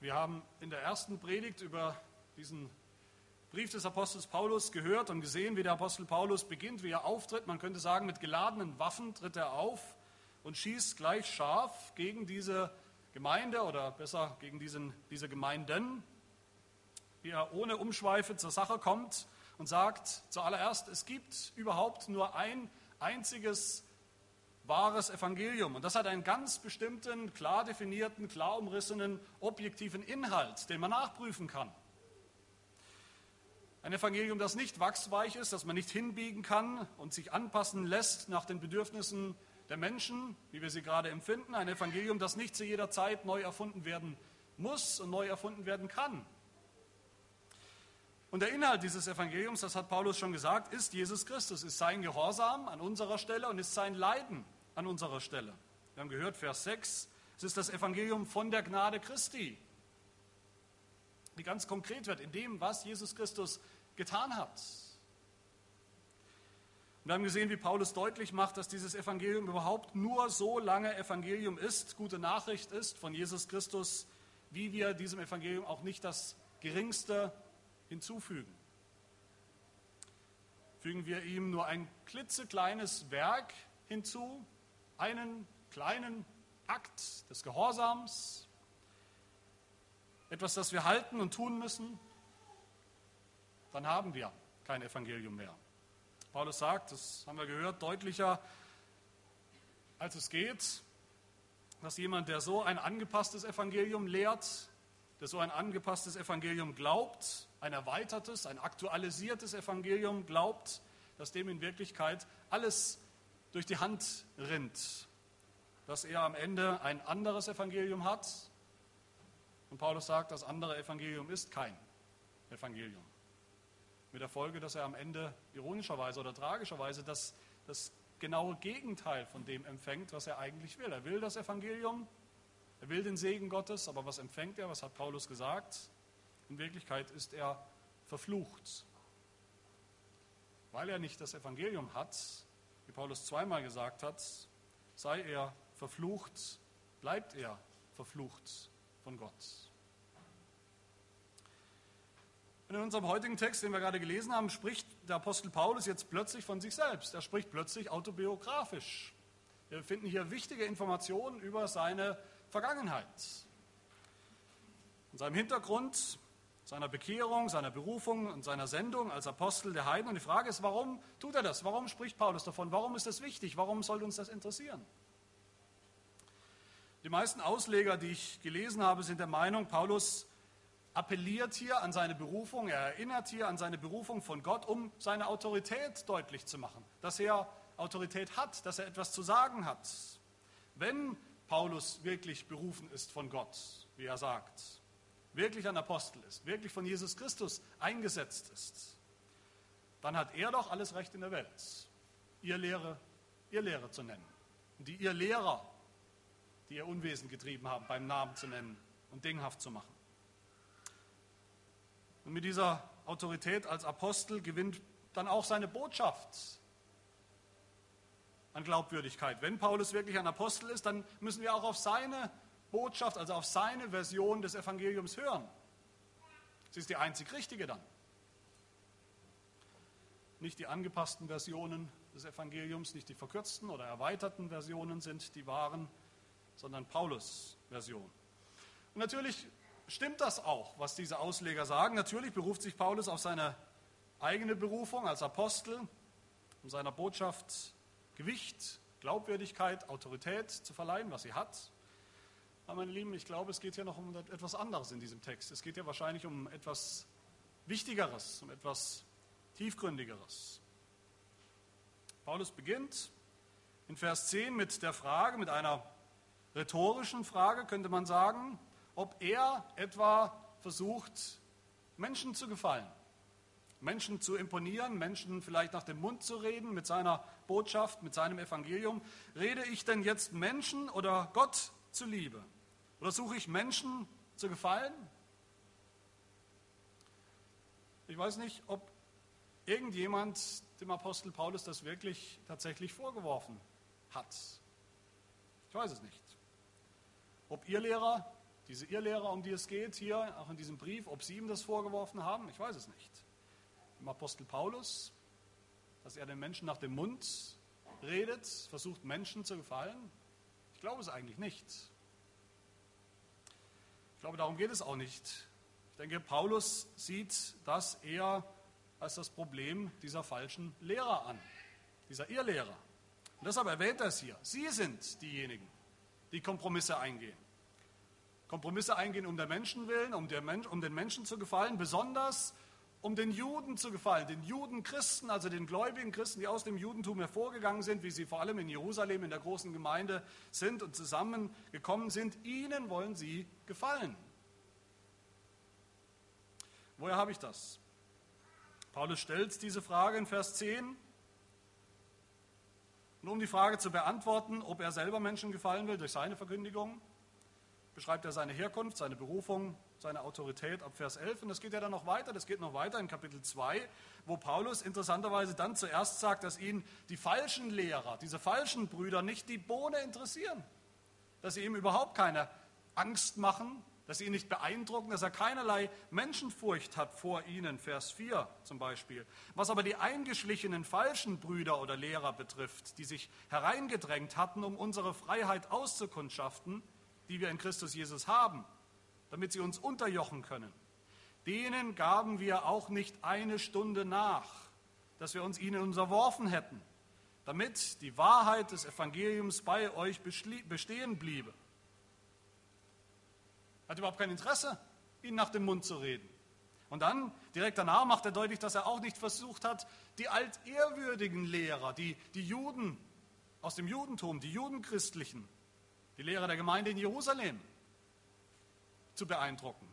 Wir haben in der ersten Predigt über diesen Brief des Apostels Paulus gehört und gesehen, wie der Apostel Paulus beginnt, wie er auftritt. Man könnte sagen, mit geladenen Waffen tritt er auf und schießt gleich scharf gegen diese Gemeinde oder besser gegen diesen, diese Gemeinden, wie er ohne Umschweife zur Sache kommt und sagt zuallererst, es gibt überhaupt nur ein einziges wahres Evangelium. Und das hat einen ganz bestimmten, klar definierten, klar umrissenen, objektiven Inhalt, den man nachprüfen kann. Ein Evangelium, das nicht wachsweich ist, das man nicht hinbiegen kann und sich anpassen lässt nach den Bedürfnissen der Menschen, wie wir sie gerade empfinden. Ein Evangelium, das nicht zu jeder Zeit neu erfunden werden muss und neu erfunden werden kann. Und der Inhalt dieses Evangeliums, das hat Paulus schon gesagt, ist Jesus Christus, ist sein Gehorsam an unserer Stelle und ist sein Leiden an unserer Stelle. Wir haben gehört, Vers 6, es ist das Evangelium von der Gnade Christi, die ganz konkret wird in dem, was Jesus Christus getan hat. Wir haben gesehen, wie Paulus deutlich macht, dass dieses Evangelium überhaupt nur so lange Evangelium ist, gute Nachricht ist von Jesus Christus, wie wir diesem Evangelium auch nicht das geringste hinzufügen. Fügen wir ihm nur ein klitzekleines Werk hinzu, einen kleinen Akt des Gehorsams, etwas, das wir halten und tun müssen, dann haben wir kein Evangelium mehr. Paulus sagt, das haben wir gehört, deutlicher als es geht, dass jemand, der so ein angepasstes Evangelium lehrt, der so ein angepasstes Evangelium glaubt, ein erweitertes, ein aktualisiertes Evangelium glaubt, dass dem in Wirklichkeit alles durch die Hand rinnt, dass er am Ende ein anderes Evangelium hat. Und Paulus sagt, das andere Evangelium ist kein Evangelium. Mit der Folge, dass er am Ende ironischerweise oder tragischerweise das, das genaue Gegenteil von dem empfängt, was er eigentlich will. Er will das Evangelium, er will den Segen Gottes, aber was empfängt er? Was hat Paulus gesagt? In Wirklichkeit ist er verflucht. Weil er nicht das Evangelium hat, Paulus zweimal gesagt hat, sei er verflucht, bleibt er verflucht von Gott. Und in unserem heutigen Text, den wir gerade gelesen haben, spricht der Apostel Paulus jetzt plötzlich von sich selbst. Er spricht plötzlich autobiografisch. Wir finden hier wichtige Informationen über seine Vergangenheit. In seinem Hintergrund, seiner Bekehrung, seiner Berufung und seiner Sendung als Apostel der Heiden. Und die Frage ist, warum tut er das? Warum spricht Paulus davon? Warum ist das wichtig? Warum sollte uns das interessieren? Die meisten Ausleger, die ich gelesen habe, sind der Meinung, Paulus appelliert hier an seine Berufung, er erinnert hier an seine Berufung von Gott, um seine Autorität deutlich zu machen, dass er Autorität hat, dass er etwas zu sagen hat. Wenn Paulus wirklich berufen ist von Gott, wie er sagt, wirklich ein Apostel ist, wirklich von Jesus Christus eingesetzt ist, dann hat er doch alles Recht in der Welt, ihr Lehre, ihr Lehre zu nennen. Und die ihr Lehrer, die ihr Unwesen getrieben haben, beim Namen zu nennen und dinghaft zu machen. Und mit dieser Autorität als Apostel gewinnt dann auch seine Botschaft an Glaubwürdigkeit. Wenn Paulus wirklich ein Apostel ist, dann müssen wir auch auf seine Botschaft, also auf seine Version des Evangeliums hören. Sie ist die einzig richtige dann. Nicht die angepassten Versionen des Evangeliums, nicht die verkürzten oder erweiterten Versionen sind die wahren, sondern Paulus Version. Und natürlich stimmt das auch, was diese Ausleger sagen. Natürlich beruft sich Paulus auf seine eigene Berufung als Apostel, um seiner Botschaft Gewicht, Glaubwürdigkeit, Autorität zu verleihen, was sie hat. Aber meine Lieben, ich glaube, es geht hier noch um etwas anderes in diesem Text. Es geht hier wahrscheinlich um etwas Wichtigeres, um etwas Tiefgründigeres. Paulus beginnt in Vers 10 mit der Frage, mit einer rhetorischen Frage, könnte man sagen, ob er etwa versucht, Menschen zu gefallen, Menschen zu imponieren, Menschen vielleicht nach dem Mund zu reden mit seiner Botschaft, mit seinem Evangelium. Rede ich denn jetzt Menschen oder Gott zuliebe? Oder suche ich Menschen zu gefallen? Ich weiß nicht, ob irgendjemand dem Apostel Paulus das wirklich tatsächlich vorgeworfen hat. Ich weiß es nicht. Ob ihr Lehrer diese Irrlehrer, um die es geht, hier auch in diesem Brief, ob sie ihm das vorgeworfen haben, ich weiß es nicht. Im Apostel Paulus, dass er den Menschen nach dem Mund redet, versucht Menschen zu gefallen, ich glaube es eigentlich nicht. Ich glaube, darum geht es auch nicht. Ich denke, Paulus sieht das eher als das Problem dieser falschen Lehrer an, dieser Irrlehrer. Und deshalb erwähnt er es hier. Sie sind diejenigen, die Kompromisse eingehen. Kompromisse eingehen um der Menschen willen, um, Mensch, um den Menschen zu gefallen, besonders um den Juden zu gefallen, den Judenchristen, also den gläubigen Christen, die aus dem Judentum hervorgegangen sind, wie sie vor allem in Jerusalem in der großen Gemeinde sind und zusammengekommen sind. Ihnen wollen sie gefallen. Woher habe ich das? Paulus stellt diese Frage in Vers 10. Und um die Frage zu beantworten, ob er selber Menschen gefallen will durch seine Verkündigung, beschreibt er seine Herkunft, seine Berufung, seine Autorität ab Vers 11. Und das geht ja dann noch weiter, das geht noch weiter in Kapitel 2, wo Paulus interessanterweise dann zuerst sagt, dass ihn die falschen Lehrer, diese falschen Brüder nicht die Bohne interessieren, dass sie ihm überhaupt keine Angst machen, dass sie ihn nicht beeindrucken, dass er keinerlei Menschenfurcht hat vor ihnen, Vers 4 zum Beispiel. Was aber die eingeschlichenen falschen Brüder oder Lehrer betrifft, die sich hereingedrängt hatten, um unsere Freiheit auszukundschaften, die wir in Christus Jesus haben, damit sie uns unterjochen können. Denen gaben wir auch nicht eine Stunde nach, dass wir uns ihnen unterworfen hätten, damit die Wahrheit des Evangeliums bei euch bestehen bliebe. Er hat überhaupt kein Interesse, ihnen nach dem Mund zu reden. Und dann, direkt danach, macht er deutlich, dass er auch nicht versucht hat, die altehrwürdigen Lehrer, die, die Juden aus dem Judentum, die Judenchristlichen, die Lehrer der Gemeinde in Jerusalem zu beeindrucken.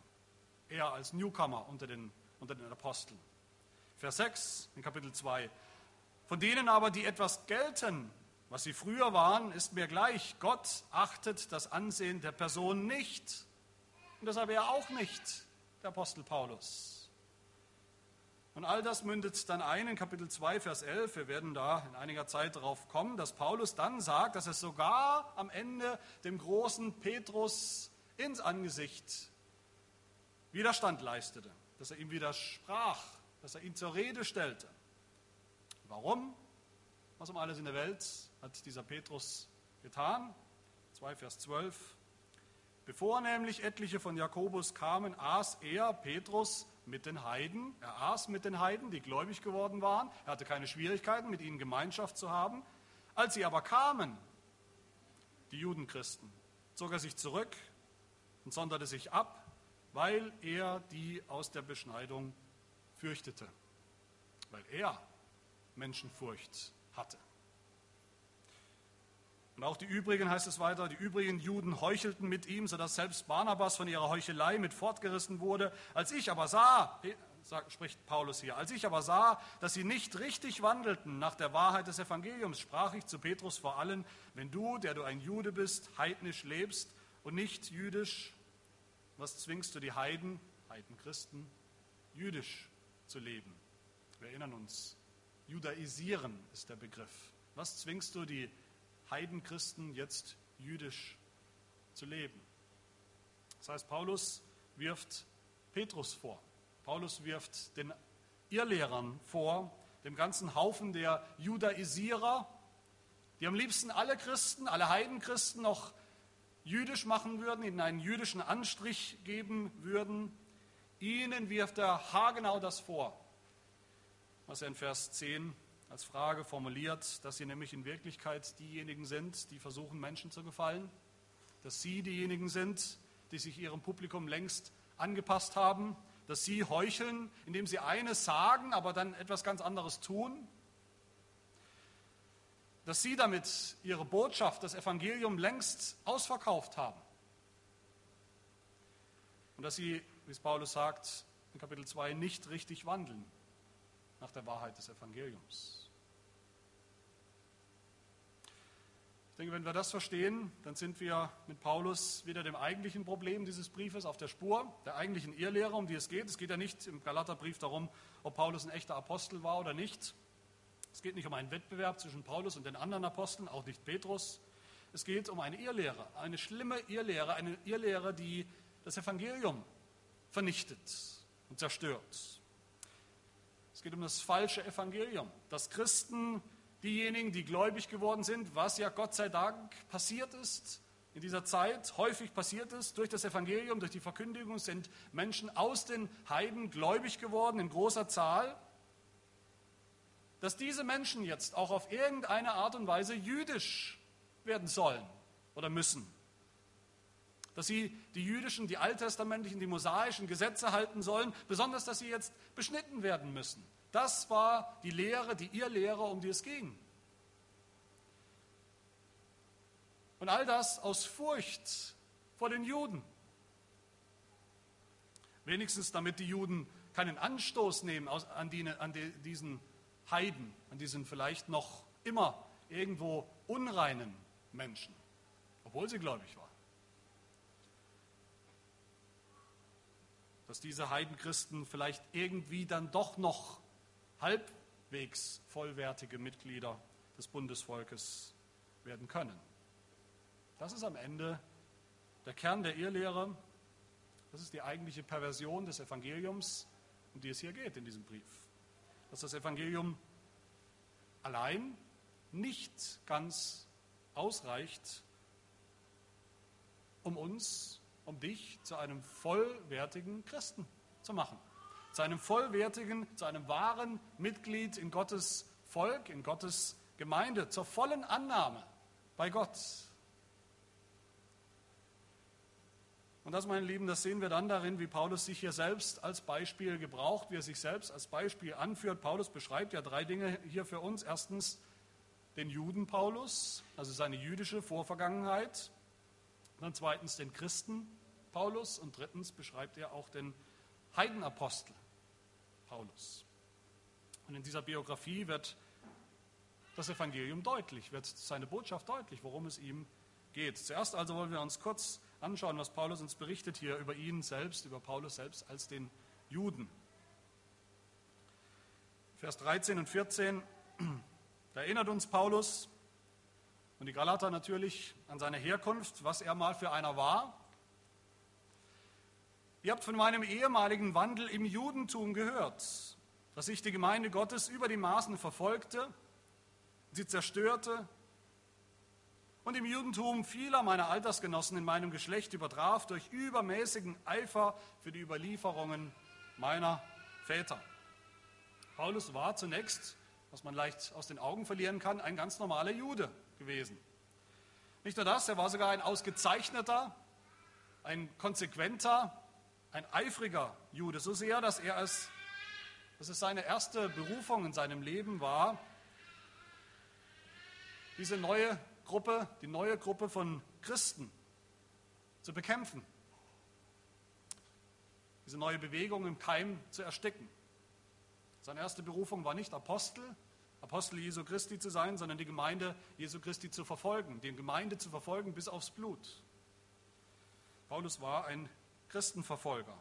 Er als Newcomer unter den, unter den Aposteln. Vers 6 in Kapitel 2. Von denen aber, die etwas gelten, was sie früher waren, ist mir gleich. Gott achtet das Ansehen der Person nicht. Und deshalb er auch nicht, der Apostel Paulus. Und all das mündet dann ein in Kapitel 2, Vers 11. Wir werden da in einiger Zeit darauf kommen, dass Paulus dann sagt, dass er sogar am Ende dem großen Petrus ins Angesicht Widerstand leistete, dass er ihm widersprach, dass er ihn zur Rede stellte. Warum? Was um alles in der Welt hat dieser Petrus getan? 2 Vers 12. Bevor nämlich etliche von Jakobus kamen, aß er, Petrus, mit den Heiden. Er aß mit den Heiden, die gläubig geworden waren. Er hatte keine Schwierigkeiten, mit ihnen Gemeinschaft zu haben. Als sie aber kamen, die Judenchristen, zog er sich zurück und sonderte sich ab, weil er die aus der Beschneidung fürchtete, weil er Menschenfurcht hatte. Und auch die übrigen, heißt es weiter, die übrigen Juden heuchelten mit ihm, sodass selbst Barnabas von ihrer Heuchelei mit fortgerissen wurde. Als ich aber sah, spricht Paulus hier, als ich aber sah, dass sie nicht richtig wandelten nach der Wahrheit des Evangeliums, sprach ich zu Petrus vor allen, wenn du, der du ein Jude bist, heidnisch lebst und nicht jüdisch, was zwingst du die Heiden, Heidenchristen, jüdisch zu leben? Wir erinnern uns, judaisieren ist der Begriff. Was zwingst du die Heidenchristen jetzt jüdisch zu leben. Das heißt, Paulus wirft Petrus vor. Paulus wirft den Irrlehrern vor, dem ganzen Haufen der Judaisierer, die am liebsten alle Christen, alle Heidenchristen noch jüdisch machen würden, ihnen einen jüdischen Anstrich geben würden. Ihnen wirft er haargenau das vor, was er in Vers 10 als Frage formuliert, dass sie nämlich in Wirklichkeit diejenigen sind, die versuchen, Menschen zu gefallen, dass sie diejenigen sind, die sich ihrem Publikum längst angepasst haben, dass sie heucheln, indem sie eines sagen, aber dann etwas ganz anderes tun, dass sie damit ihre Botschaft, das Evangelium längst ausverkauft haben. Und dass sie, wie es Paulus sagt, in Kapitel 2 nicht richtig wandeln nach der Wahrheit des Evangeliums. Ich denke, wenn wir das verstehen, dann sind wir mit Paulus wieder dem eigentlichen Problem dieses Briefes auf der Spur, der eigentlichen Irrlehre, um die es geht. Es geht ja nicht im Galaterbrief darum, ob Paulus ein echter Apostel war oder nicht. Es geht nicht um einen Wettbewerb zwischen Paulus und den anderen Aposteln, auch nicht Petrus. Es geht um eine Irrlehre, eine schlimme Irrlehre, eine Irrlehre, die das Evangelium vernichtet und zerstört. Es geht um das falsche Evangelium, dass Christen, diejenigen, die gläubig geworden sind, was ja Gott sei Dank passiert ist, in dieser Zeit häufig passiert ist, durch das Evangelium, durch die Verkündigung sind Menschen aus den Heiden gläubig geworden in großer Zahl, dass diese Menschen jetzt auch auf irgendeine Art und Weise jüdisch werden sollen oder müssen. Dass sie die jüdischen, die alttestamentlichen, die mosaischen Gesetze halten sollen, besonders dass sie jetzt beschnitten werden müssen. Das war die Lehre, die ihr Lehre, um die es ging. Und all das aus Furcht vor den Juden. Wenigstens damit die Juden keinen Anstoß nehmen an, die, an die, diesen Heiden, an diesen vielleicht noch immer irgendwo unreinen Menschen, obwohl sie gläubig waren. Dass diese Heidenchristen vielleicht irgendwie dann doch noch halbwegs vollwertige Mitglieder des Bundesvolkes werden können. Das ist am Ende der Kern der Irrlehre. Das ist die eigentliche Perversion des Evangeliums, um die es hier geht in diesem Brief. Dass das Evangelium allein nicht ganz ausreicht, um uns, um dich zu einem vollwertigen Christen zu machen. Zu einem vollwertigen, zu einem wahren Mitglied in Gottes Volk, in Gottes Gemeinde, zur vollen Annahme bei Gott. Und das, meine Lieben, das sehen wir dann darin, wie Paulus sich hier selbst als Beispiel gebraucht, wie er sich selbst als Beispiel anführt. Paulus beschreibt ja drei Dinge hier für uns. Erstens den Juden Paulus, also seine jüdische Vorvergangenheit. Dann zweitens den Christen Paulus und drittens beschreibt er auch den Heidenapostel Paulus. Und in dieser Biografie wird das Evangelium deutlich, wird seine Botschaft deutlich, worum es ihm geht. Zuerst also wollen wir uns kurz anschauen, was Paulus uns berichtet hier über ihn selbst, über Paulus selbst als den Juden. Vers 13 und 14, da erinnert uns Paulus und die Galater natürlich an seine Herkunft, was er mal für einer war. Ihr habt von meinem ehemaligen Wandel im Judentum gehört, dass ich die Gemeinde Gottes über die Maßen verfolgte, sie zerstörte und im Judentum vieler meiner Altersgenossen in meinem Geschlecht übertraf durch übermäßigen Eifer für die Überlieferungen meiner Väter. Paulus war zunächst, was man leicht aus den Augen verlieren kann, ein ganz normaler Jude gewesen. Nicht nur das, er war sogar ein ausgezeichneter, ein konsequenter, ein eifriger Jude, so sehr, dass er es, dass es seine erste Berufung in seinem Leben war, diese neue Gruppe, die neue Gruppe von Christen zu bekämpfen. Diese neue Bewegung im Keim zu ersticken. Seine erste Berufung war nicht Apostel, Apostel Jesu Christi zu sein, sondern die Gemeinde Jesu Christi zu verfolgen, die Gemeinde zu verfolgen bis aufs Blut. Paulus war ein Christenverfolger,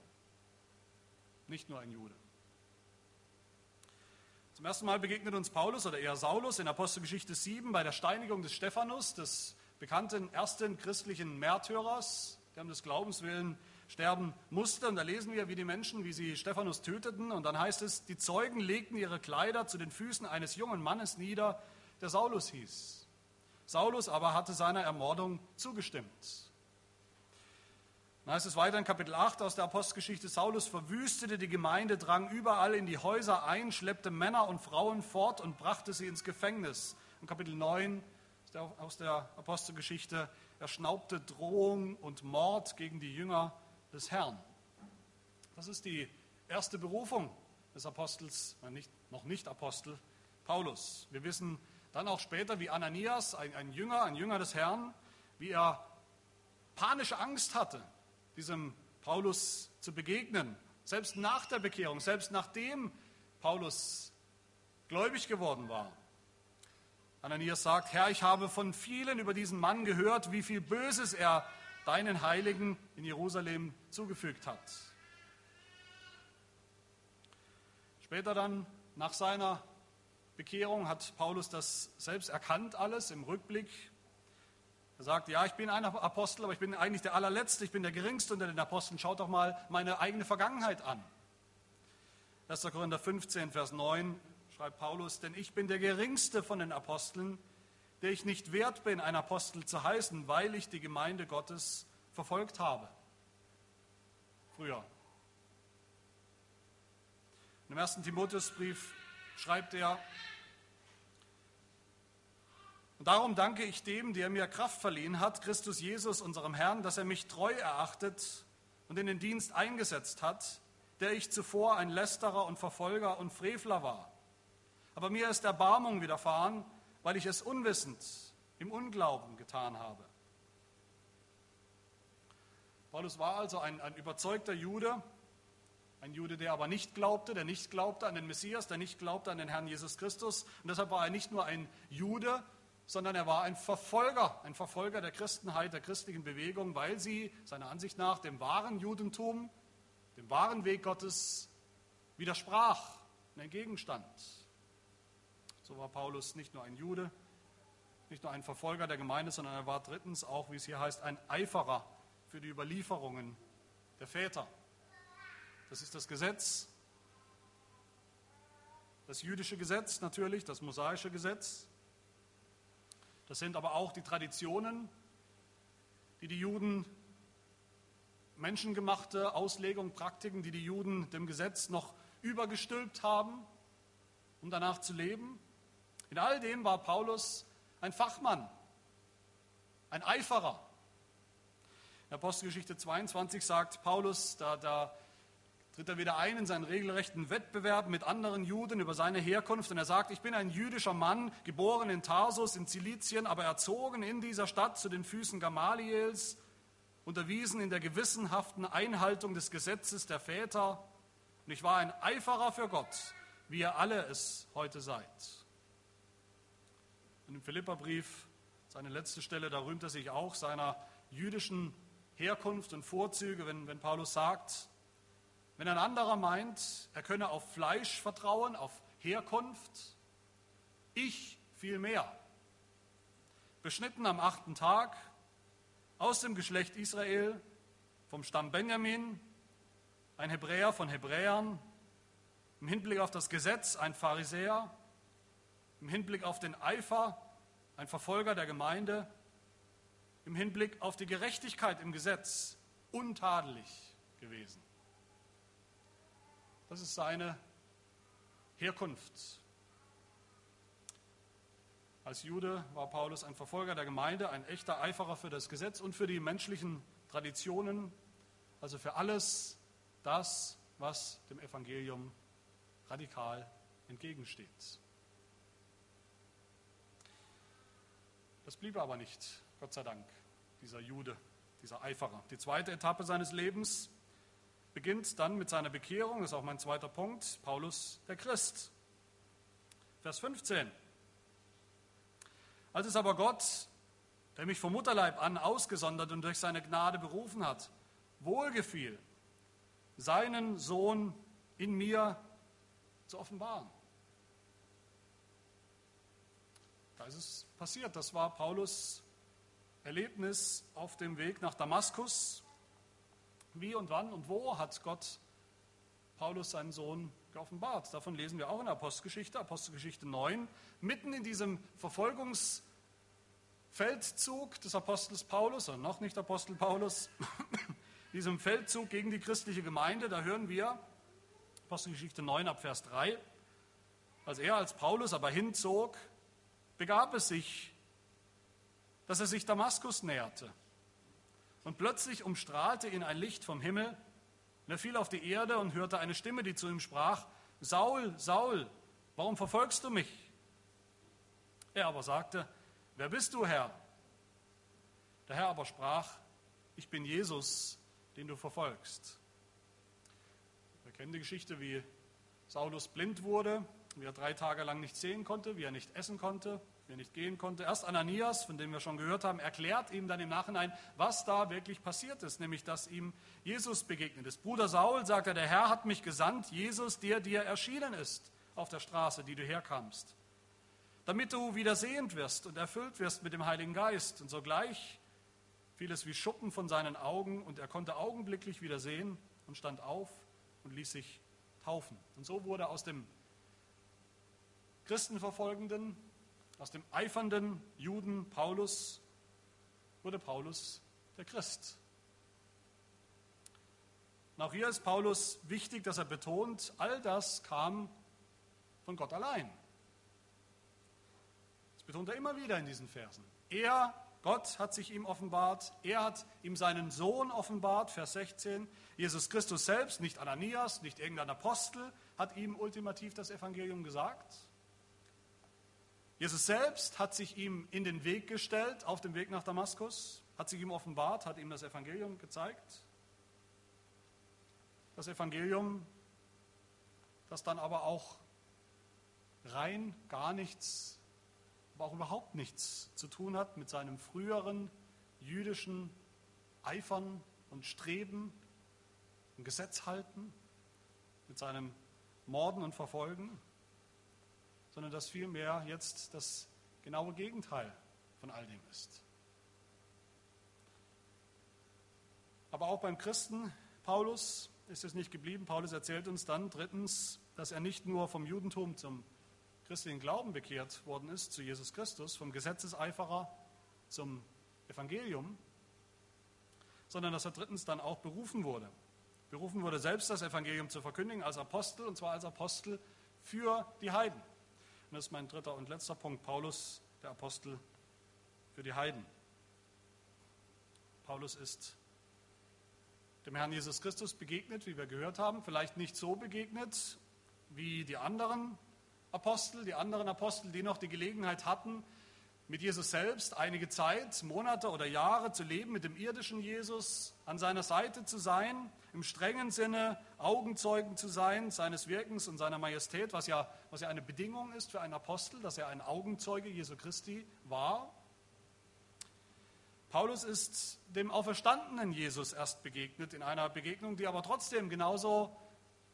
nicht nur ein Jude. Zum ersten Mal begegnet uns Paulus oder eher Saulus in Apostelgeschichte 7 bei der Steinigung des Stephanus, des bekannten ersten christlichen Märtyrers, der um des Glaubens willen sterben musste. Und da lesen wir, wie die Menschen, wie sie Stephanus töteten. Und dann heißt es, die Zeugen legten ihre Kleider zu den Füßen eines jungen Mannes nieder, der Saulus hieß. Saulus aber hatte seiner Ermordung zugestimmt. Dann heißt es weiter in Kapitel 8 aus der Apostelgeschichte, Saulus verwüstete die Gemeinde, drang überall in die Häuser ein, schleppte Männer und Frauen fort und brachte sie ins Gefängnis. In Kapitel 9 aus der Apostelgeschichte, er schnaubte Drohung und Mord gegen die Jünger des Herrn. Das ist die erste Berufung des Apostels, noch nicht Apostel, Paulus. Wir wissen dann auch später, wie Ananias, ein, ein Jünger, ein Jünger des Herrn, wie er panische Angst hatte diesem Paulus zu begegnen. Selbst nach der Bekehrung, selbst nachdem Paulus gläubig geworden war. Ananias sagt, Herr, ich habe von vielen über diesen Mann gehört, wie viel Böses er deinen Heiligen in Jerusalem zugefügt hat. Später dann, nach seiner Bekehrung, hat Paulus das selbst erkannt alles im Rückblick Er sagt, ja, ich bin ein Apostel, aber ich bin eigentlich der allerletzte, ich bin der geringste unter den Aposteln. Schaut doch mal meine eigene Vergangenheit an. 1. Korinther 15, Vers 9 schreibt Paulus, denn ich bin der geringste von den Aposteln, der ich nicht wert bin, ein Apostel zu heißen, weil ich die Gemeinde Gottes verfolgt habe. Früher. Im ersten Timotheusbrief schreibt er, und darum danke ich dem, der mir Kraft verliehen hat, Christus Jesus, unserem Herrn, dass er mich treu erachtet und in den Dienst eingesetzt hat, der ich zuvor ein Lästerer und Verfolger und Frevler war. Aber mir ist Erbarmung widerfahren, weil ich es unwissend im Unglauben getan habe. Paulus war also ein, ein überzeugter Jude, ein Jude, der aber nicht glaubte, der nicht glaubte an den Messias, der nicht glaubte an den Herrn Jesus Christus. Und deshalb war er nicht nur ein Jude, sondern er war ein Verfolger, ein Verfolger der Christenheit, der christlichen Bewegung, weil sie seiner Ansicht nach dem wahren Judentum, dem wahren Weg Gottes widersprach und entgegenstand. So war Paulus nicht nur ein Jude, nicht nur ein Verfolger der Gemeinde, sondern er war drittens auch, wie es hier heißt, ein Eiferer für die Überlieferungen der Väter. Das ist das Gesetz, das jüdische Gesetz natürlich, das mosaische Gesetz, das sind aber auch die Traditionen, die die Juden, menschengemachte Auslegungen, Praktiken, die die Juden dem Gesetz noch übergestülpt haben, um danach zu leben. In all dem war Paulus ein Fachmann, ein Eiferer. In Apostelgeschichte 22 sagt Paulus, da, da tritt er wieder ein in seinen regelrechten Wettbewerb mit anderen Juden über seine Herkunft und er sagt, ich bin ein jüdischer Mann, geboren in Tarsus in Zilizien, aber erzogen in dieser Stadt zu den Füßen Gamaliels, unterwiesen in der gewissenhaften Einhaltung des Gesetzes der Väter und ich war ein Eiferer für Gott, wie ihr alle es heute seid. Und im Philipperbrief, seine letzte Stelle, da rühmt er sich auch seiner jüdischen Herkunft und Vorzüge, wenn, wenn Paulus sagt, wenn ein anderer meint, er könne auf Fleisch vertrauen, auf Herkunft, ich viel mehr. Beschnitten am achten Tag, aus dem Geschlecht Israel, vom Stamm Benjamin, ein Hebräer von Hebräern, im Hinblick auf das Gesetz ein Pharisäer, im Hinblick auf den Eifer ein Verfolger der Gemeinde, im Hinblick auf die Gerechtigkeit im Gesetz untadelig gewesen. Das ist seine Herkunft. Als Jude war Paulus ein Verfolger der Gemeinde, ein echter Eiferer für das Gesetz und für die menschlichen Traditionen, also für alles das, was dem Evangelium radikal entgegensteht. Das blieb aber nicht, Gott sei Dank, dieser Jude, dieser Eiferer. Die zweite Etappe seines Lebens beginnt dann mit seiner Bekehrung, das ist auch mein zweiter Punkt, Paulus der Christ. Vers 15. Als es aber Gott, der mich vom Mutterleib an ausgesondert und durch seine Gnade berufen hat, wohlgefiel, seinen Sohn in mir zu offenbaren. Da ist es passiert. Das war Paulus Erlebnis auf dem Weg nach Damaskus. Wie und wann und wo hat Gott Paulus seinen Sohn geoffenbart? Davon lesen wir auch in der Apostelgeschichte, Apostelgeschichte 9. Mitten in diesem Verfolgungsfeldzug des Apostels Paulus, oder noch nicht Apostel Paulus, diesem Feldzug gegen die christliche Gemeinde, da hören wir, Apostelgeschichte 9 ab Vers 3, als er als Paulus aber hinzog, begab es sich, dass er sich Damaskus näherte. Und plötzlich umstrahlte ihn ein Licht vom Himmel. Und er fiel auf die Erde und hörte eine Stimme, die zu ihm sprach, Saul, Saul, warum verfolgst du mich? Er aber sagte, wer bist du, Herr? Der Herr aber sprach, ich bin Jesus, den du verfolgst. Wir kennen die Geschichte, wie Saulus blind wurde, wie er drei Tage lang nicht sehen konnte, wie er nicht essen konnte, wer nicht gehen konnte. Erst Ananias, von dem wir schon gehört haben, erklärt ihm dann im Nachhinein, was da wirklich passiert ist, nämlich dass ihm Jesus begegnet ist. Bruder Saul, sagt er, der Herr hat mich gesandt, Jesus, der dir erschienen ist auf der Straße, die du herkamst. damit du wieder sehend wirst und erfüllt wirst mit dem Heiligen Geist. Und sogleich fiel es wie Schuppen von seinen Augen und er konnte augenblicklich wieder sehen und stand auf und ließ sich taufen. Und so wurde aus dem Christenverfolgenden, aus dem eifernden Juden Paulus, wurde Paulus der Christ. Und auch hier ist Paulus wichtig, dass er betont, all das kam von Gott allein. Das betont er immer wieder in diesen Versen. Er, Gott, hat sich ihm offenbart. Er hat ihm seinen Sohn offenbart, Vers 16. Jesus Christus selbst, nicht Ananias, nicht irgendein Apostel, hat ihm ultimativ das Evangelium gesagt. Jesus selbst hat sich ihm in den Weg gestellt, auf dem Weg nach Damaskus, hat sich ihm offenbart, hat ihm das Evangelium gezeigt. Das Evangelium, das dann aber auch rein gar nichts, aber auch überhaupt nichts zu tun hat mit seinem früheren jüdischen Eifern und Streben und Gesetz halten, mit seinem Morden und Verfolgen, sondern dass vielmehr jetzt das genaue Gegenteil von all dem ist. Aber auch beim Christen Paulus ist es nicht geblieben. Paulus erzählt uns dann drittens, dass er nicht nur vom Judentum zum christlichen Glauben bekehrt worden ist, zu Jesus Christus, vom Gesetzeseiferer zum Evangelium, sondern dass er drittens dann auch berufen wurde. Berufen wurde, selbst das Evangelium zu verkündigen als Apostel, und zwar als Apostel für die Heiden. Und das ist mein dritter und letzter Punkt, Paulus, der Apostel für die Heiden. Paulus ist dem Herrn Jesus Christus begegnet, wie wir gehört haben, vielleicht nicht so begegnet wie die anderen Apostel, die anderen Apostel, die noch die Gelegenheit hatten, mit Jesus selbst einige Zeit, Monate oder Jahre zu leben, mit dem irdischen Jesus an seiner Seite zu sein, im strengen Sinne Augenzeugen zu sein seines Wirkens und seiner Majestät, was ja, was ja eine Bedingung ist für einen Apostel, dass er ein Augenzeuge Jesu Christi war. Paulus ist dem auferstandenen Jesus erst begegnet, in einer Begegnung, die aber trotzdem genauso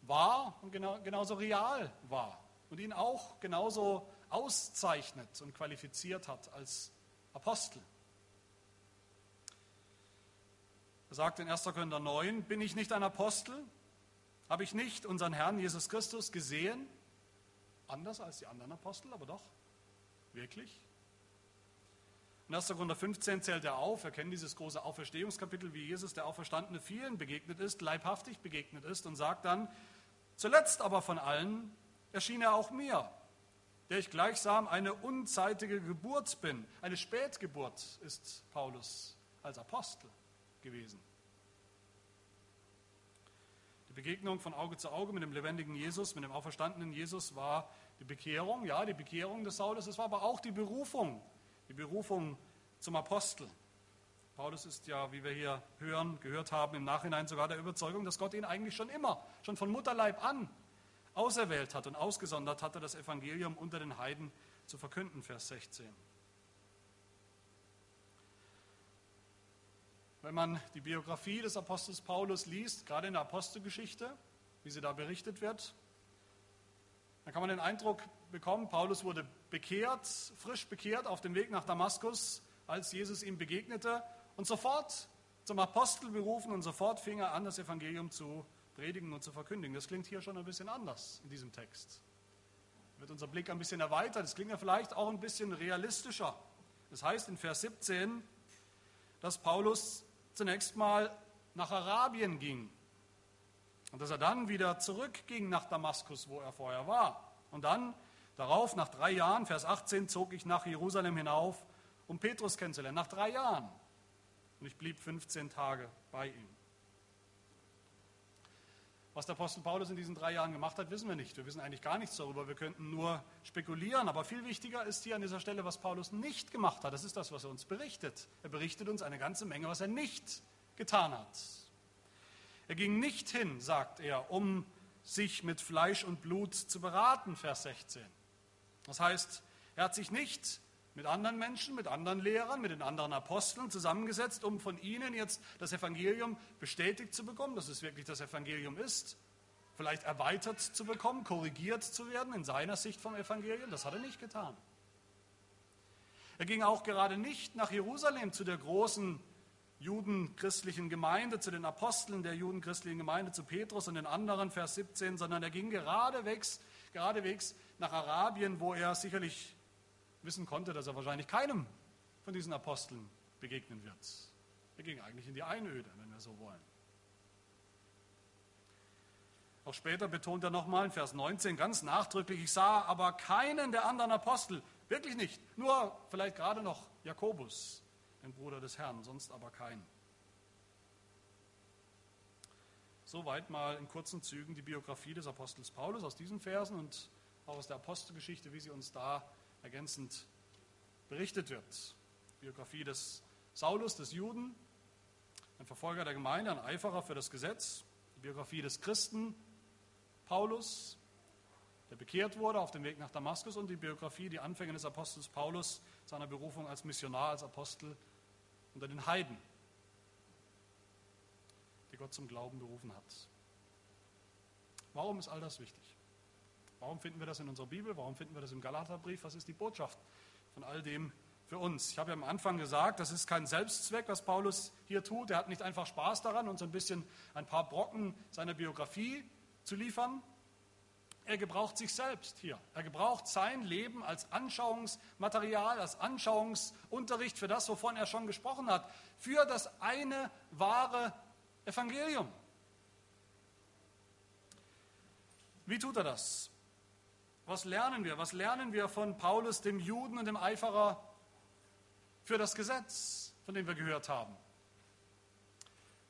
wahr und genau, genauso real war und ihn auch genauso auszeichnet und qualifiziert hat als Apostel. Er sagt in 1. Korinther 9, bin ich nicht ein Apostel? Habe ich nicht unseren Herrn Jesus Christus gesehen? Anders als die anderen Apostel, aber doch. Wirklich? In 1. Korinther 15 zählt er auf, er kennt dieses große Auferstehungskapitel, wie Jesus, der Auferstandene, vielen begegnet ist, leibhaftig begegnet ist und sagt dann, zuletzt aber von allen erschien er auch mir, der ich gleichsam eine unzeitige Geburt bin. Eine Spätgeburt ist Paulus als Apostel gewesen. Die Begegnung von Auge zu Auge mit dem lebendigen Jesus, mit dem auferstandenen Jesus war die Bekehrung, ja, die Bekehrung des Saulus, es war aber auch die Berufung die Berufung zum Apostel. Paulus ist ja, wie wir hier hören, gehört haben, im Nachhinein sogar der Überzeugung, dass Gott ihn eigentlich schon immer, schon von Mutterleib an, auserwählt hat und ausgesondert hatte, das Evangelium unter den Heiden zu verkünden, Vers 16. Wenn man die Biografie des Apostels Paulus liest, gerade in der Apostelgeschichte, wie sie da berichtet wird, dann kann man den Eindruck bekommen, Paulus wurde bekehrt, frisch bekehrt auf dem Weg nach Damaskus, als Jesus ihm begegnete und sofort zum Apostel berufen und sofort fing er an, das Evangelium zu predigen und zu verkündigen. Das klingt hier schon ein bisschen anders in diesem Text. Wird unser Blick ein bisschen erweitert. Das klingt ja vielleicht auch ein bisschen realistischer. Das heißt in Vers 17, dass Paulus zunächst mal nach Arabien ging und dass er dann wieder zurückging nach Damaskus, wo er vorher war. Und dann Darauf, nach drei Jahren, Vers 18, zog ich nach Jerusalem hinauf, um Petrus kennenzulernen. Nach drei Jahren. Und ich blieb 15 Tage bei ihm. Was der Apostel Paulus in diesen drei Jahren gemacht hat, wissen wir nicht. Wir wissen eigentlich gar nichts darüber. Wir könnten nur spekulieren. Aber viel wichtiger ist hier an dieser Stelle, was Paulus nicht gemacht hat. Das ist das, was er uns berichtet. Er berichtet uns eine ganze Menge, was er nicht getan hat. Er ging nicht hin, sagt er, um sich mit Fleisch und Blut zu beraten, Vers 16. Das heißt, er hat sich nicht mit anderen Menschen, mit anderen Lehrern, mit den anderen Aposteln zusammengesetzt, um von ihnen jetzt das Evangelium bestätigt zu bekommen, dass es wirklich das Evangelium ist, vielleicht erweitert zu bekommen, korrigiert zu werden in seiner Sicht vom Evangelium. Das hat er nicht getan. Er ging auch gerade nicht nach Jerusalem zu der großen judenchristlichen Gemeinde, zu den Aposteln der judenchristlichen Gemeinde, zu Petrus und den anderen, Vers 17, sondern er ging geradewegs, geradewegs nach Arabien, wo er sicherlich wissen konnte, dass er wahrscheinlich keinem von diesen Aposteln begegnen wird. Er ging eigentlich in die Einöde, wenn wir so wollen. Auch später betont er nochmal in Vers 19 ganz nachdrücklich, ich sah aber keinen der anderen Apostel, wirklich nicht, nur vielleicht gerade noch Jakobus, den Bruder des Herrn, sonst aber keinen. Soweit mal in kurzen Zügen die Biografie des Apostels Paulus aus diesen Versen und auch aus der Apostelgeschichte, wie sie uns da ergänzend berichtet wird. Biografie des Saulus, des Juden, ein Verfolger der Gemeinde, ein Eiferer für das Gesetz. Die Biografie des Christen, Paulus, der bekehrt wurde auf dem Weg nach Damaskus und die Biografie, die Anfänge des Apostels Paulus, seiner Berufung als Missionar, als Apostel unter den Heiden, die Gott zum Glauben berufen hat. Warum ist all das wichtig? Warum finden wir das in unserer Bibel? Warum finden wir das im Galaterbrief? Was ist die Botschaft von all dem für uns? Ich habe ja am Anfang gesagt, das ist kein Selbstzweck, was Paulus hier tut. Er hat nicht einfach Spaß daran, uns ein bisschen ein paar Brocken seiner Biografie zu liefern. Er gebraucht sich selbst hier. Er gebraucht sein Leben als Anschauungsmaterial, als Anschauungsunterricht für das, wovon er schon gesprochen hat, für das eine wahre Evangelium. Wie tut er das? Was lernen wir? Was lernen wir von Paulus, dem Juden und dem Eiferer für das Gesetz, von dem wir gehört haben?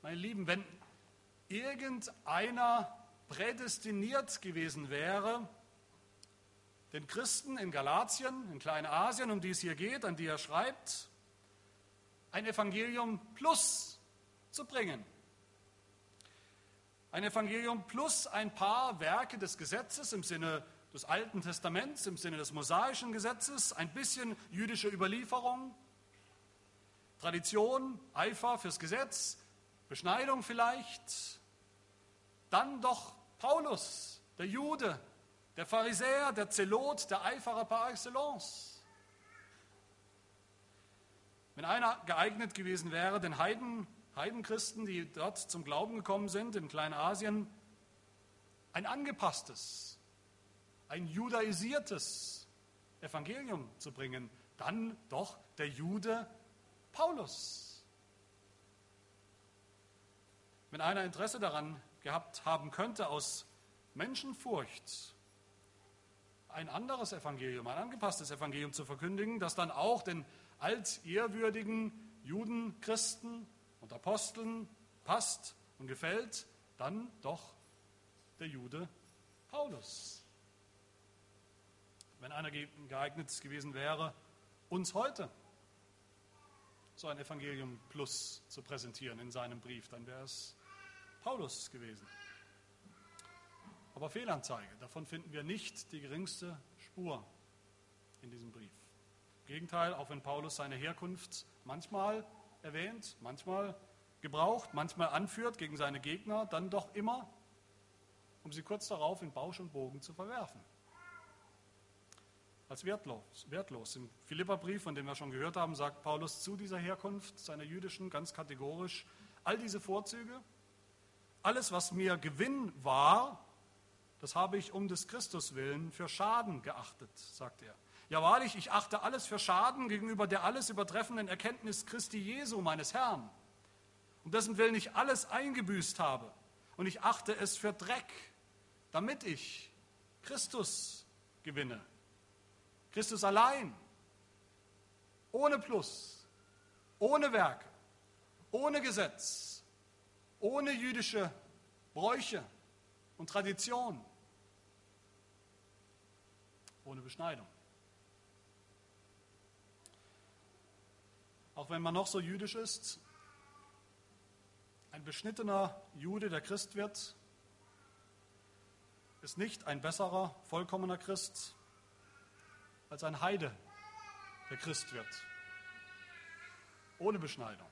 Meine Lieben, wenn irgendeiner prädestiniert gewesen wäre, den Christen in Galatien, in Kleinasien, um die es hier geht, an die er schreibt, ein Evangelium plus zu bringen. Ein Evangelium plus ein paar Werke des Gesetzes im Sinne des Alten Testaments im Sinne des mosaischen Gesetzes, ein bisschen jüdische Überlieferung, Tradition, Eifer fürs Gesetz, Beschneidung vielleicht, dann doch Paulus, der Jude, der Pharisäer, der Zelot, der Eiferer par excellence. Wenn einer geeignet gewesen wäre, den Heiden, Heidenchristen, die dort zum Glauben gekommen sind, in Kleinasien, ein angepasstes, ein judaisiertes Evangelium zu bringen, dann doch der Jude Paulus. Wenn einer Interesse daran gehabt haben könnte, aus Menschenfurcht ein anderes Evangelium, ein angepasstes Evangelium zu verkündigen, das dann auch den altehrwürdigen Juden, Christen und Aposteln passt und gefällt, dann doch der Jude Paulus wenn einer geeignet gewesen wäre, uns heute so ein Evangelium Plus zu präsentieren in seinem Brief, dann wäre es Paulus gewesen. Aber Fehlanzeige, davon finden wir nicht die geringste Spur in diesem Brief. Im Gegenteil, auch wenn Paulus seine Herkunft manchmal erwähnt, manchmal gebraucht, manchmal anführt gegen seine Gegner, dann doch immer, um sie kurz darauf in Bausch und Bogen zu verwerfen als wertlos. wertlos. Im Philipperbrief, von dem wir schon gehört haben, sagt Paulus zu dieser Herkunft seiner jüdischen ganz kategorisch, all diese Vorzüge, alles, was mir Gewinn war, das habe ich um des Christus willen für Schaden geachtet, sagt er. Ja wahrlich, ich achte alles für Schaden gegenüber der alles übertreffenden Erkenntnis Christi Jesu, meines Herrn, um dessen Willen ich alles eingebüßt habe. Und ich achte es für Dreck, damit ich Christus gewinne Christus allein, ohne Plus, ohne Werke, ohne Gesetz, ohne jüdische Bräuche und Tradition, ohne Beschneidung. Auch wenn man noch so jüdisch ist, ein beschnittener Jude, der Christ wird, ist nicht ein besserer, vollkommener Christ als ein Heide, der Christ wird. Ohne Beschneidung.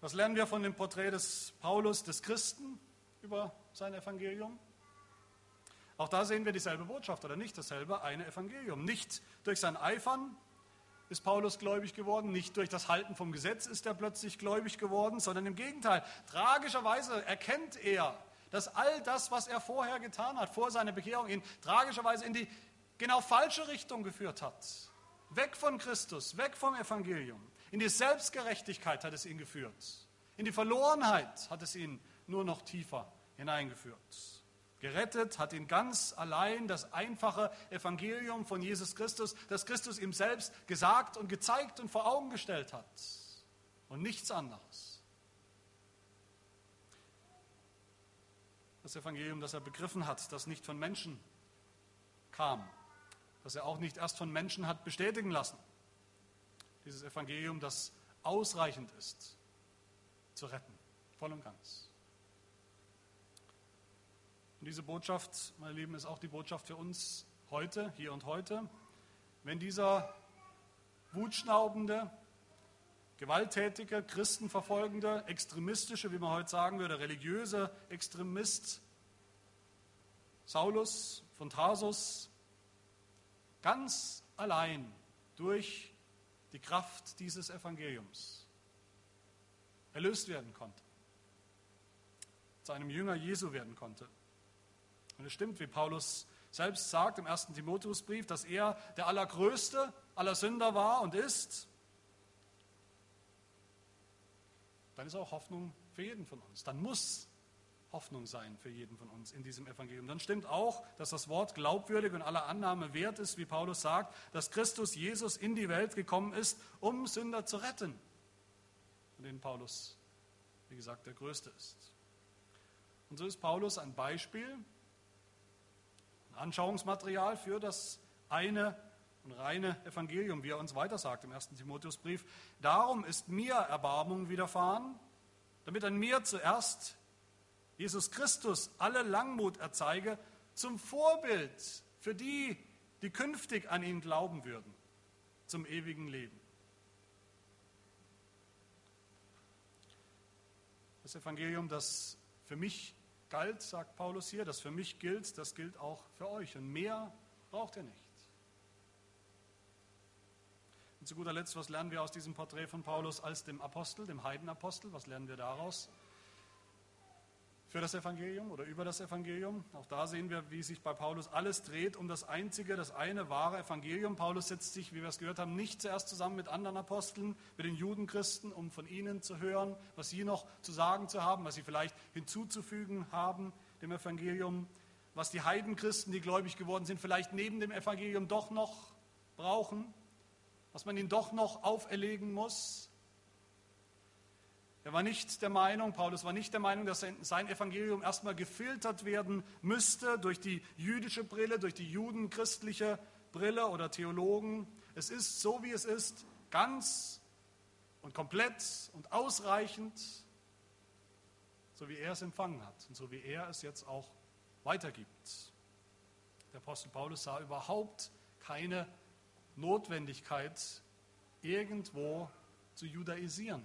Was lernen wir von dem Porträt des Paulus, des Christen, über sein Evangelium? Auch da sehen wir dieselbe Botschaft oder nicht dasselbe, eine Evangelium. Nicht durch sein Eifern ist Paulus gläubig geworden, nicht durch das Halten vom Gesetz ist er plötzlich gläubig geworden, sondern im Gegenteil. Tragischerweise erkennt er, dass all das, was er vorher getan hat, vor seiner Bekehrung, ihn tragischerweise in die genau falsche Richtung geführt hat. Weg von Christus, weg vom Evangelium. In die Selbstgerechtigkeit hat es ihn geführt. In die Verlorenheit hat es ihn nur noch tiefer hineingeführt. Gerettet hat ihn ganz allein das einfache Evangelium von Jesus Christus, das Christus ihm selbst gesagt und gezeigt und vor Augen gestellt hat. Und nichts anderes. Das Evangelium, das er begriffen hat, das nicht von Menschen kam, das er auch nicht erst von Menschen hat bestätigen lassen. Dieses Evangelium, das ausreichend ist, zu retten, voll und ganz. Und diese Botschaft, meine Lieben, ist auch die Botschaft für uns heute, hier und heute. Wenn dieser wutschnaubende, gewalttätige, christenverfolgende, extremistische, wie man heute sagen würde, religiöse Extremist Saulus von Tarsus ganz allein durch die Kraft dieses Evangeliums erlöst werden konnte, zu einem Jünger Jesu werden konnte. Und es stimmt, wie Paulus selbst sagt im ersten Timotheusbrief, dass er der allergrößte aller Sünder war und ist. Dann ist auch Hoffnung für jeden von uns. Dann muss Hoffnung sein für jeden von uns in diesem Evangelium. Dann stimmt auch, dass das Wort glaubwürdig und aller Annahme wert ist, wie Paulus sagt, dass Christus Jesus in die Welt gekommen ist, um Sünder zu retten. Und den Paulus, wie gesagt, der Größte ist. Und so ist Paulus ein Beispiel, ein Anschauungsmaterial für das eine und reine Evangelium, wie er uns weiter sagt im ersten Timotheusbrief. Darum ist mir Erbarmung widerfahren, damit an mir zuerst Jesus Christus alle Langmut erzeige, zum Vorbild für die, die künftig an ihn glauben würden, zum ewigen Leben. Das Evangelium, das für mich galt, sagt Paulus hier, das für mich gilt, das gilt auch für euch. Und mehr braucht ihr nicht. Und zu guter Letzt, was lernen wir aus diesem Porträt von Paulus als dem Apostel, dem Heidenapostel? Was lernen wir daraus? für das Evangelium oder über das Evangelium. Auch da sehen wir, wie sich bei Paulus alles dreht um das einzige, das eine wahre Evangelium. Paulus setzt sich, wie wir es gehört haben, nicht zuerst zusammen mit anderen Aposteln, mit den Judenchristen, um von ihnen zu hören, was sie noch zu sagen zu haben, was sie vielleicht hinzuzufügen haben dem Evangelium, was die Heidenchristen, die gläubig geworden sind, vielleicht neben dem Evangelium doch noch brauchen, was man ihnen doch noch auferlegen muss. Er war nicht der Meinung, Paulus war nicht der Meinung, dass sein Evangelium erstmal gefiltert werden müsste durch die jüdische Brille, durch die judenchristliche Brille oder Theologen. Es ist so, wie es ist, ganz und komplett und ausreichend, so wie er es empfangen hat und so wie er es jetzt auch weitergibt. Der Apostel Paulus sah überhaupt keine Notwendigkeit, irgendwo zu judaisieren.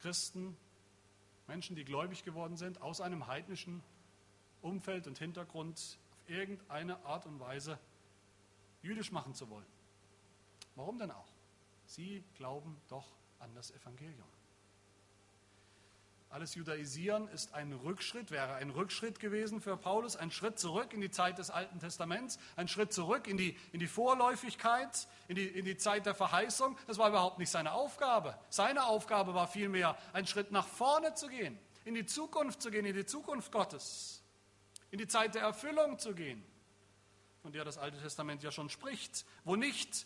Christen, Menschen, die gläubig geworden sind, aus einem heidnischen Umfeld und Hintergrund auf irgendeine Art und Weise jüdisch machen zu wollen. Warum denn auch? Sie glauben doch an das Evangelium. Alles Judaisieren ist ein Rückschritt, wäre ein Rückschritt gewesen für Paulus, ein Schritt zurück in die Zeit des Alten Testaments, ein Schritt zurück in die, in die Vorläufigkeit, in die, in die Zeit der Verheißung. Das war überhaupt nicht seine Aufgabe. Seine Aufgabe war vielmehr, einen Schritt nach vorne zu gehen, in die Zukunft zu gehen, in die Zukunft Gottes, in die Zeit der Erfüllung zu gehen, von der das Alte Testament ja schon spricht, wo nicht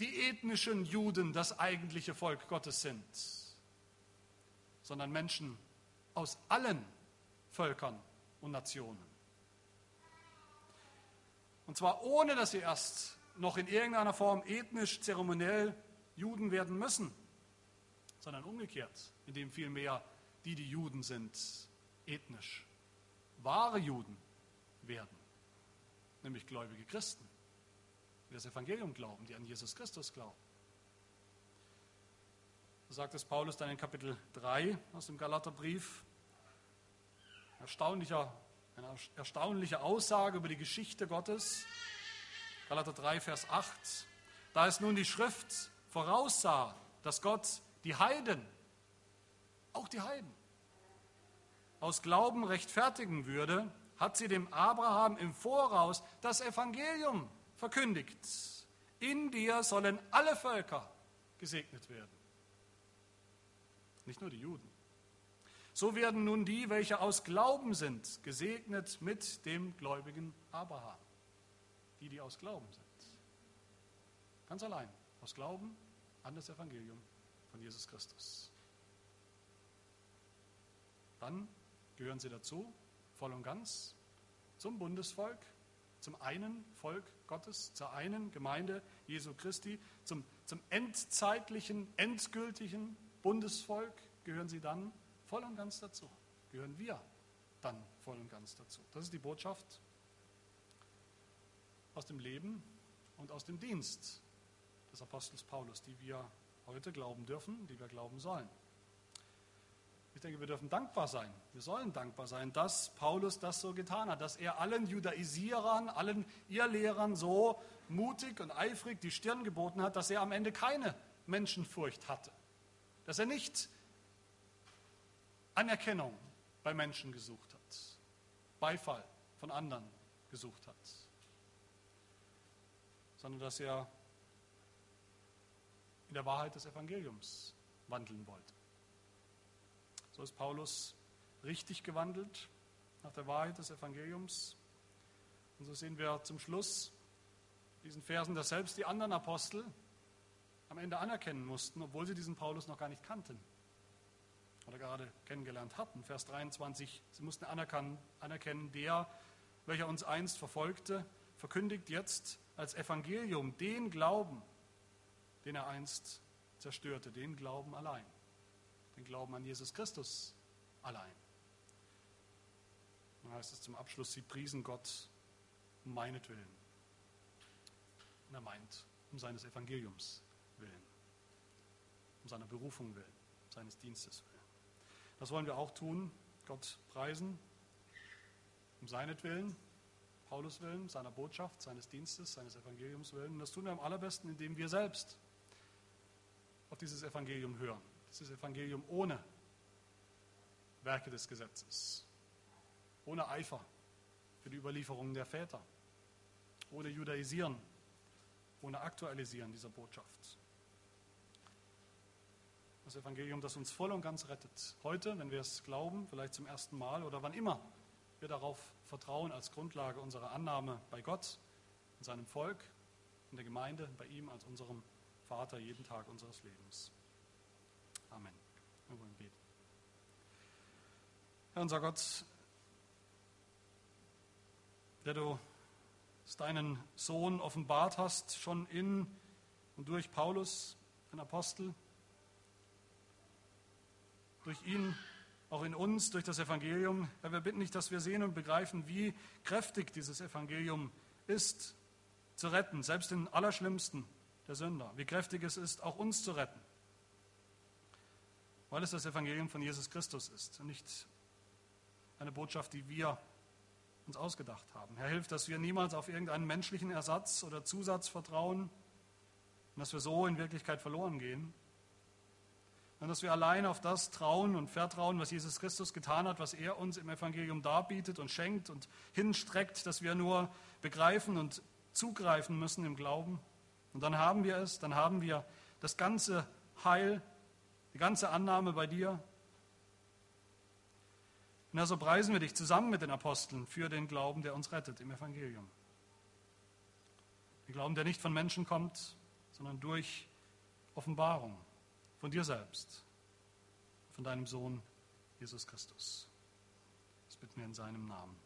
die ethnischen Juden das eigentliche Volk Gottes sind sondern Menschen aus allen Völkern und Nationen. Und zwar ohne, dass sie erst noch in irgendeiner Form ethnisch, zeremoniell Juden werden müssen, sondern umgekehrt, indem vielmehr die, die Juden sind, ethnisch wahre Juden werden, nämlich gläubige Christen, die das Evangelium glauben, die an Jesus Christus glauben. Sagt es Paulus dann in Kapitel 3 aus dem Galaterbrief. Erstaunlicher Eine erstaunliche Aussage über die Geschichte Gottes. Galater 3, Vers 8. Da es nun die Schrift voraussah, dass Gott die Heiden, auch die Heiden, aus Glauben rechtfertigen würde, hat sie dem Abraham im Voraus das Evangelium verkündigt. In dir sollen alle Völker gesegnet werden. Nicht nur die Juden. So werden nun die, welche aus Glauben sind, gesegnet mit dem gläubigen Abraham. Die, die aus Glauben sind. Ganz allein, aus Glauben an das Evangelium von Jesus Christus. Dann gehören sie dazu, voll und ganz, zum Bundesvolk, zum einen Volk Gottes, zur einen Gemeinde Jesu Christi, zum, zum endzeitlichen, endgültigen Bundesvolk gehören sie dann voll und ganz dazu. Gehören wir dann voll und ganz dazu. Das ist die Botschaft aus dem Leben und aus dem Dienst des Apostels Paulus, die wir heute glauben dürfen, die wir glauben sollen. Ich denke, wir dürfen dankbar sein. Wir sollen dankbar sein, dass Paulus das so getan hat, dass er allen Judaisierern, allen Irrlehrern so mutig und eifrig die Stirn geboten hat, dass er am Ende keine Menschenfurcht hatte. Dass er nicht Anerkennung bei Menschen gesucht hat, Beifall von anderen gesucht hat, sondern dass er in der Wahrheit des Evangeliums wandeln wollte. So ist Paulus richtig gewandelt nach der Wahrheit des Evangeliums. Und so sehen wir zum Schluss diesen Versen, dass selbst die anderen Apostel am Ende anerkennen mussten, obwohl sie diesen Paulus noch gar nicht kannten oder gerade kennengelernt hatten. Vers 23, sie mussten anerkennen, der, welcher uns einst verfolgte, verkündigt jetzt als Evangelium den Glauben, den er einst zerstörte, den Glauben allein den Glauben an Jesus Christus allein. Dann heißt es zum Abschluss, sie priesen Gott um meinetwillen. Und er meint, um seines Evangeliums willen, um seiner Berufung willen, seines Dienstes willen. Das wollen wir auch tun, Gott preisen, um seinetwillen, Paulus willen, seiner Botschaft, seines Dienstes, seines Evangeliums willen. Und das tun wir am allerbesten, indem wir selbst auf dieses Evangelium hören das Evangelium ohne Werke des Gesetzes, ohne Eifer für die Überlieferung der Väter, ohne Judaisieren, ohne Aktualisieren dieser Botschaft. Das Evangelium, das uns voll und ganz rettet. Heute, wenn wir es glauben, vielleicht zum ersten Mal oder wann immer wir darauf vertrauen als Grundlage unserer Annahme bei Gott, in seinem Volk, in der Gemeinde, bei ihm als unserem Vater jeden Tag unseres Lebens. Amen. Wir wollen beten. Herr unser Gott, der du deinen Sohn offenbart hast, schon in und durch Paulus, den Apostel, durch ihn auch in uns, durch das Evangelium. Herr, wir bitten dich, dass wir sehen und begreifen, wie kräftig dieses Evangelium ist, zu retten, selbst den Allerschlimmsten der Sünder. Wie kräftig es ist, auch uns zu retten weil es das Evangelium von Jesus Christus ist und nicht eine Botschaft, die wir uns ausgedacht haben. Herr, hilf, dass wir niemals auf irgendeinen menschlichen Ersatz oder Zusatz vertrauen und dass wir so in Wirklichkeit verloren gehen, sondern dass wir allein auf das trauen und vertrauen, was Jesus Christus getan hat, was er uns im Evangelium darbietet und schenkt und hinstreckt, dass wir nur begreifen und zugreifen müssen im Glauben. Und dann haben wir es, dann haben wir das ganze Heil die ganze Annahme bei dir. Und so also preisen wir dich zusammen mit den Aposteln für den Glauben, der uns rettet im Evangelium. Den Glauben, der nicht von Menschen kommt, sondern durch Offenbarung von dir selbst, von deinem Sohn Jesus Christus. Das bitten wir in seinem Namen. Amen.